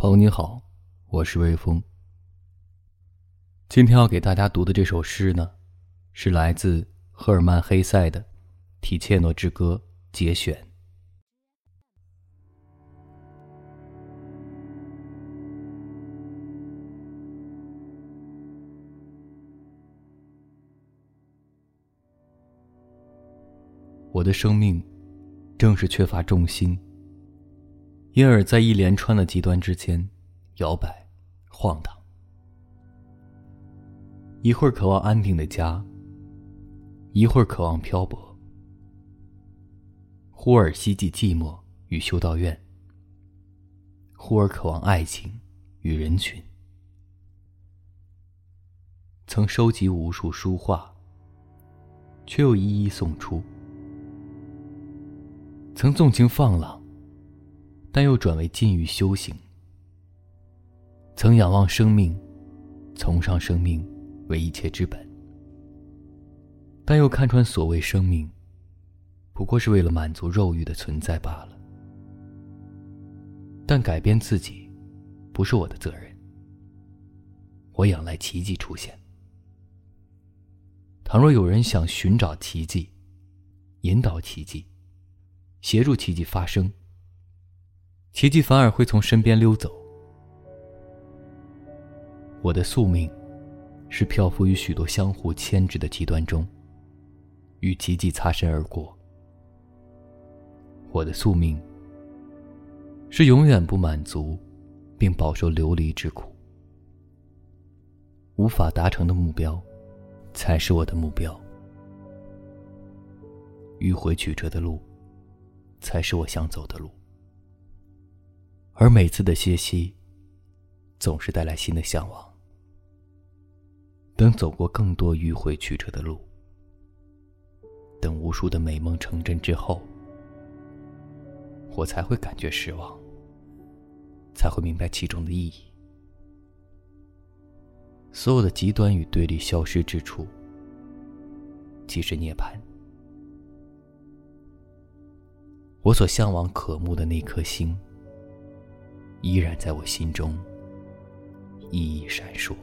朋友你好，我是微风。今天要给大家读的这首诗呢，是来自赫尔曼·黑塞的《提切诺之歌》节选。我的生命正是缺乏重心。因而，在一连串的极端之间摇摆、晃荡，一会儿渴望安定的家，一会儿渴望漂泊；忽而希冀寂寞与修道院，忽而渴望爱情与人群。曾收集无数书画，却又一一送出；曾纵情放浪。但又转为禁欲修行。曾仰望生命，崇尚生命为一切之本，但又看穿所谓生命，不过是为了满足肉欲的存在罢了。但改变自己，不是我的责任。我仰赖奇迹出现。倘若有人想寻找奇迹，引导奇迹，协助奇迹发生。奇迹反而会从身边溜走。我的宿命，是漂浮于许多相互牵制的极端中，与奇迹擦身而过。我的宿命，是永远不满足，并饱受流离之苦。无法达成的目标，才是我的目标。迂回曲折的路，才是我想走的路。而每次的歇息，总是带来新的向往。等走过更多迂回曲折的路，等无数的美梦成真之后，我才会感觉失望，才会明白其中的意义。所有的极端与对立消失之处，即是涅槃。我所向往、渴慕的那颗星。依然在我心中熠熠闪烁。